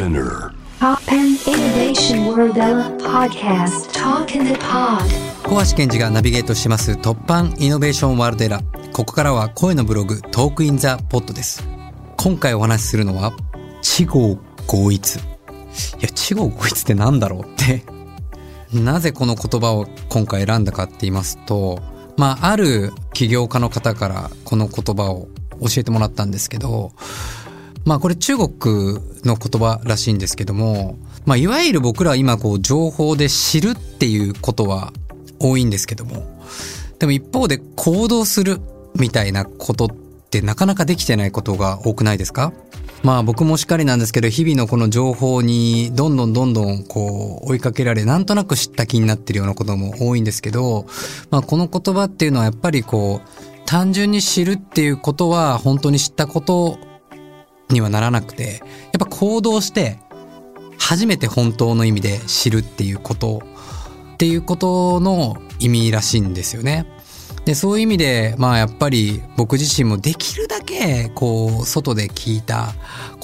SPINEAR. TOPPAN Innovation World podcast. Talk in the Pod. 小橋賢児がナビゲートします TOPPAN Innovation World ERA ここからは声のブログ Talk in the Pod です。今回お話しするのは知行合一。いや知行合一ってなんだろうって。なぜこの言葉を今回選んだかって言いますとまあある起業家の方からこの言葉を教えてもらったんですけどまあこれ中国の言葉らしいんですけども、まあいわゆる僕らは今こう情報で知るっていうことは多いんですけども、でも一方で行動するみたいなことってなかなかできてないことが多くないですか？まあ僕もしっかりなんですけど、日々のこの情報にどんどんどんどんこう追いかけられ、なんとなく知った気になってるようなことも多いんですけど、まあこの言葉っていうのはやっぱりこう、単純に知るっていうことは本当に知ったことにはならなくて、やっぱ行動して初めて本当の意味で知るっていうことっていうことの意味らしいんですよね。で、そういう意味で、まあやっぱり僕自身もできるだけ、こう、外で聞いた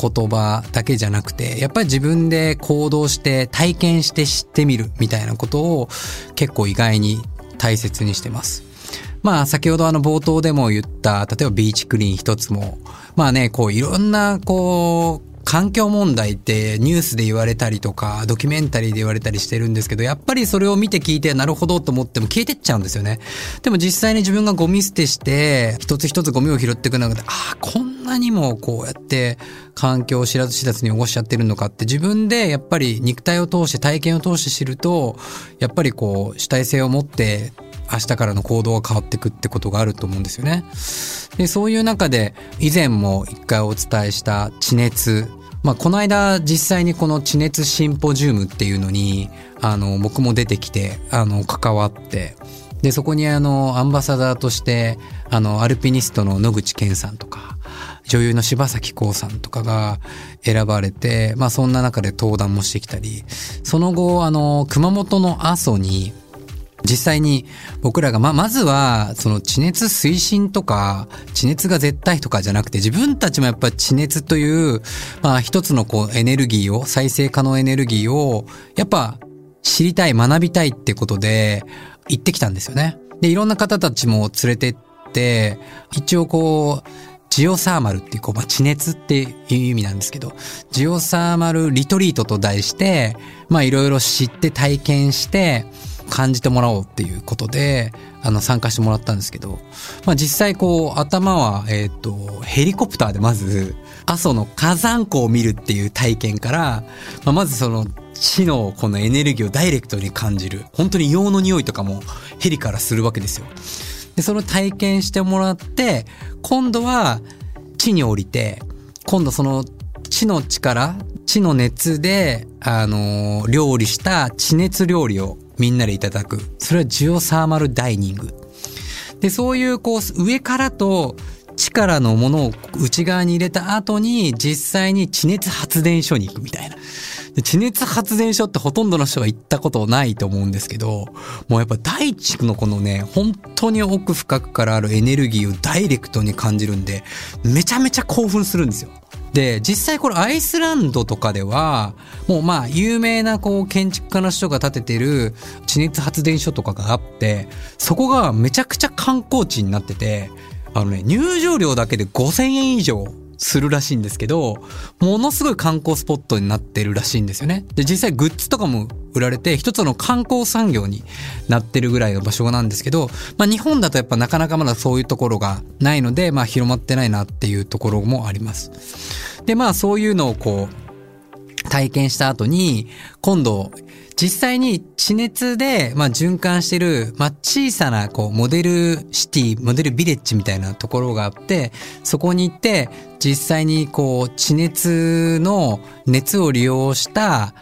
言葉だけじゃなくて、やっぱり自分で行動して体験して知ってみるみたいなことを結構意外に大切にしてます。まあ先ほどあの冒頭でも言った、例えばビーチクリーン一つも、まあね、こういろんなこう、環境問題ってニュースで言われたりとか、ドキュメンタリーで言われたりしてるんですけど、やっぱりそれを見て聞いて、なるほどと思っても消えてっちゃうんですよね。でも実際に自分がゴミ捨てして、一つ一つゴミを拾っていく中で、ああ、こんなにもこうやって環境を知らず知らずに汚しちゃってるのかって自分でやっぱり肉体を通して体験を通して知ると、やっぱりこう主体性を持って明日からの行動が変わっていくってことがあると思うんですよね。で、そういう中で以前も一回お伝えした地熱。まあ、この間実際にこの地熱シンポジウムっていうのに、あの、僕も出てきて、あの、関わって、で、そこにあの、アンバサダーとして、あの、アルピニストの野口健さんとか、女優の柴咲コウさんとかが選ばれて、まあそんな中で登壇もしてきたり、その後、あの、熊本の阿蘇に、実際に僕らがま、まずは、その地熱推進とか、地熱が絶対とかじゃなくて、自分たちもやっぱ地熱という、まあ一つのこうエネルギーを、再生可能エネルギーを、やっぱ知りたい、学びたいってことで行ってきたんですよね。で、いろんな方たちも連れてって、一応こう、ジオサーマルっていう、こう、まあ、地熱っていう意味なんですけど、ジオサーマルリトリートと題して、まあ、いろいろ知って体験して、感じてもらおうっていうことで、あの、参加してもらったんですけど、まあ、実際こう、頭は、えっ、と、ヘリコプターでまず、阿蘇の火山湖を見るっていう体験から、まあ、まずその、地のこのエネルギーをダイレクトに感じる。本当に硫黄の匂いとかもヘリからするわけですよ。で、その体験してもらって、今度は地に降りて、今度その地の力、地の熱で、あのー料理した地熱料理をみんなでいただく。それはジオサーマルダイニング。で、そういうこう、上からと地からのものを内側に入れた後に、実際に地熱発電所に行くみたいな。地熱発電所ってほとんどの人が行ったことないと思うんですけど、もうやっぱ大地のこのね、本当に奥深くからあるエネルギーをダイレクトに感じるんで、めちゃめちゃ興奮するんですよ。で、実際これアイスランドとかでは、もうまあ有名なこう建築家の人が建ててる地熱発電所とかがあって、そこがめちゃくちゃ観光地になってて、あのね、入場料だけで5000円以上。するらしいんですけど、ものすごい観光スポットになってるらしいんですよね。で、実際グッズとかも売られて、一つの観光産業になってるぐらいの場所なんですけど、まあ日本だとやっぱなかなかまだそういうところがないので、まあ広まってないなっていうところもあります。で、まあそういうのをこう、体験した後に、今度、実際に地熱で、まあ、循環してる、まあ、小さな、こう、モデルシティ、モデルビレッジみたいなところがあって、そこに行って、実際に、こう、地熱の熱を利用した、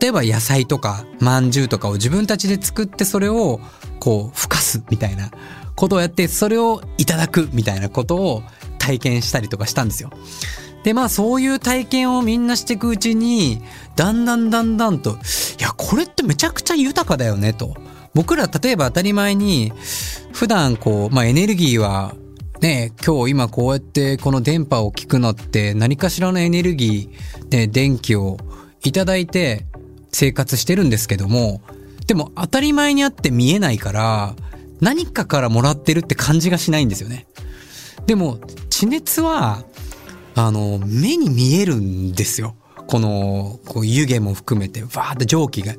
例えば野菜とか、饅頭とかを自分たちで作って、それを、こう、ふかすみたいなことをやって、それをいただくみたいなことを体験したりとかしたんですよ。で、まあそういう体験をみんなしていくうちに、だんだんだんだんと、いや、これってめちゃくちゃ豊かだよね、と。僕ら例えば当たり前に、普段こう、まあエネルギーは、ね、今日今こうやってこの電波を聞くのって何かしらのエネルギーで電気をいただいて生活してるんですけども、でも当たり前にあって見えないから、何かからもらってるって感じがしないんですよね。でも、地熱は、あの、目に見えるんですよ。この、こう湯気も含めて、わーって蒸気が。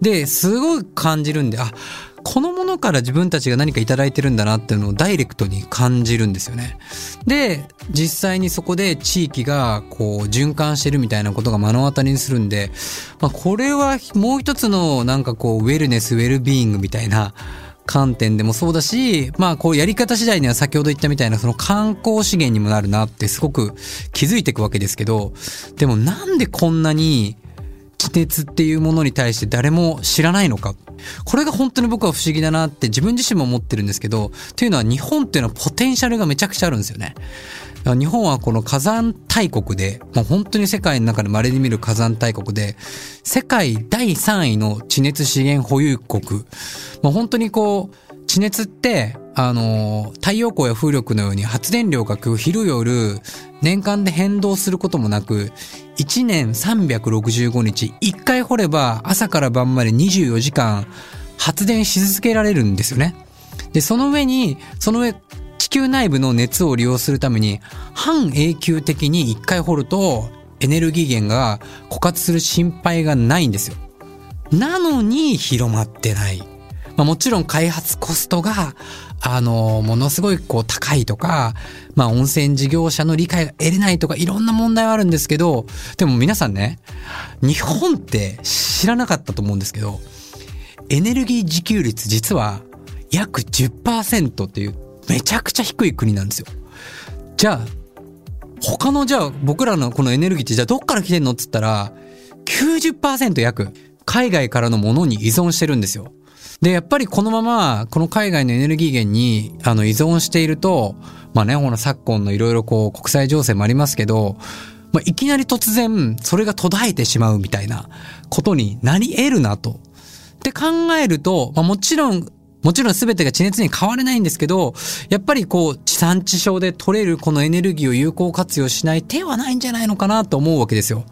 で、すごい感じるんで、あ、このものから自分たちが何かいただいてるんだなっていうのをダイレクトに感じるんですよね。で、実際にそこで地域がこう循環してるみたいなことが目の当たりにするんで、まあこれはもう一つのなんかこうウェルネス、ウェルビーイングみたいな観点でもそうだし、まあこうやり方次第には先ほど言ったみたいなその観光資源にもなるなってすごく気づいていくわけですけど、でもなんでこんなに地鉄っていうものに対して誰も知らないのか。これが本当に僕は不思議だなって自分自身も思ってるんですけど、というのは日本っていうのはポテンシャルがめちゃくちゃあるんですよね。日本はこの火山大国で、もう本当に世界の中で稀に見る火山大国で、世界第3位の地熱資源保有国。もう本当にこう、地熱って、あの、太陽光や風力のように発電量が昼夜、年間で変動することもなく、1年365日、1回掘れば朝から晩まで24時間発電し続けられるんですよね。で、その上に、その上、地球内部の熱を利用するために、半永久的に1回掘ると、エネルギー源が枯渇する心配がないんですよ。なのに広まってない。まあもちろん開発コストが、あの、ものすごいこう高いとか、まあ温泉事業者の理解が得れないとかいろんな問題はあるんですけど、でも皆さんね、日本って知らなかったと思うんですけど、エネルギー自給率実は約10%っていうめちゃくちゃ低い国なんですよ。じゃあ、他のじゃあ僕らのこのエネルギーってじゃあどっから来てんのっつったら、90%約海外からのものに依存してるんですよ。で、やっぱりこのまま、この海外のエネルギー源に、あの、依存していると、まあね、この昨今のいろいろこう、国際情勢もありますけど、まあ、いきなり突然、それが途絶えてしまうみたいなことになり得るなと。って考えると、まあ、もちろん、もちろん全てが地熱に変われないんですけど、やっぱりこう、地産地消で取れるこのエネルギーを有効活用しない手はないんじゃないのかなと思うわけですよ。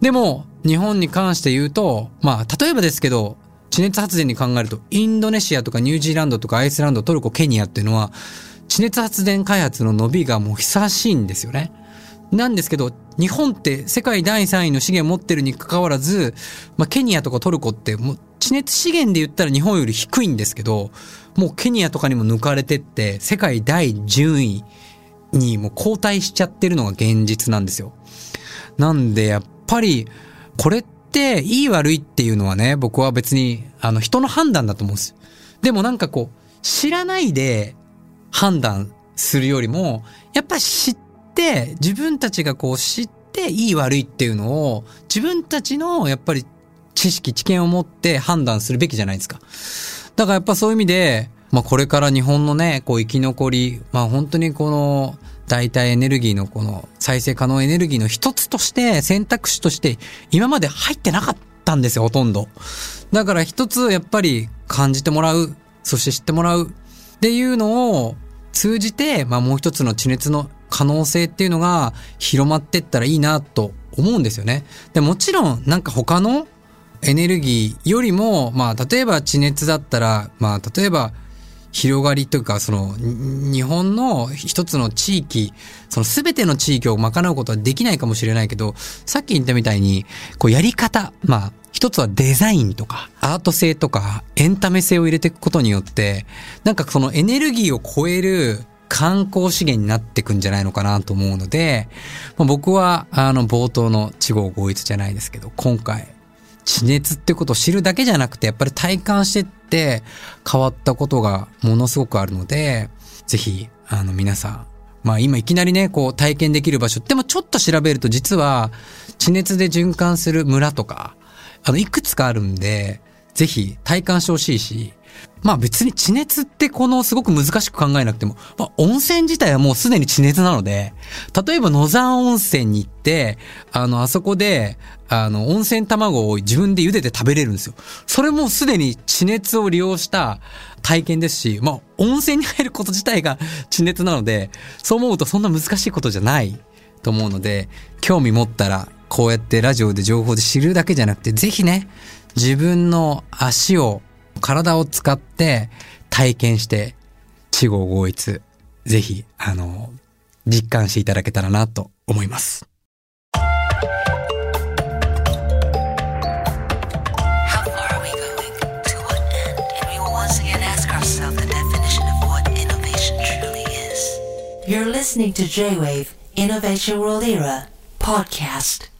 でも、日本に関して言うと、まあ、例えばですけど、地熱発電に考えると、インドネシアとかニュージーランドとかアイスランド、トルコ、ケニアっていうのは、地熱発電開発の伸びがもう久しいんですよね。なんですけど、日本って世界第3位の資源持ってるに関わらず、まあ、ケニアとかトルコってもう地熱資源で言ったら日本より低いんですけど、もうケニアとかにも抜かれてって、世界第10位にもう後退しちゃってるのが現実なんですよ。なんでやっぱり、これっていい悪いっていうのはね、僕は別に、あの人の判断だと思うんですよ。でもなんかこう、知らないで判断するよりも、やっぱ知って、自分たちがこう知っていい悪いっていうのを、自分たちのやっぱり知識、知見を持って判断するべきじゃないですか。だからやっぱそういう意味で、まあこれから日本のね、こう生き残り、まあ本当にこの、代替エネルギーのこの再生可能エネルギーの一つとして、選択肢として、今まで入ってなかったんですよ、ほとんど。だから一つやっぱり感じてもらう、そして知ってもらうっていうのを通じて、まあもう一つの地熱の可能性っていうのが広まってったらいいなと思うんですよね。でもちろんなんか他のエネルギーよりも、まあ例えば地熱だったら、まあ例えば広がりというか、その、日本の一つの地域、その全ての地域を賄うことはできないかもしれないけど、さっき言ったみたいに、こうやり方、まあ、一つはデザインとか、アート性とか、エンタメ性を入れていくことによって、なんかそのエネルギーを超える観光資源になっていくんじゃないのかなと思うので、まあ、僕は、あの、冒頭の地合合一じゃないですけど、今回、地熱ってことを知るだけじゃなくて、やっぱり体感してって変わったことがものすごくあるので、ぜひ、あの皆さん、まあ今いきなりね、こう体験できる場所、でもちょっと調べると実は地熱で循環する村とか、あのいくつかあるんで、ぜひ体感してほしいし、まあ別に地熱ってこのすごく難しく考えなくても、まあ温泉自体はもうすでに地熱なので、例えば野沢温泉に行って、あの、あそこで、あの、温泉卵を自分で茹でて食べれるんですよ。それもすでに地熱を利用した体験ですし、まあ温泉に入ること自体が 地熱なので、そう思うとそんな難しいことじゃないと思うので、興味持ったらこうやってラジオで情報で知るだけじゃなくて、ぜひね、自分の足を、体を使って体験して、地合合一、ぜひ、あの、実感していただけたらなと思います。You're listening to J-Wave Innovation World Era podcast.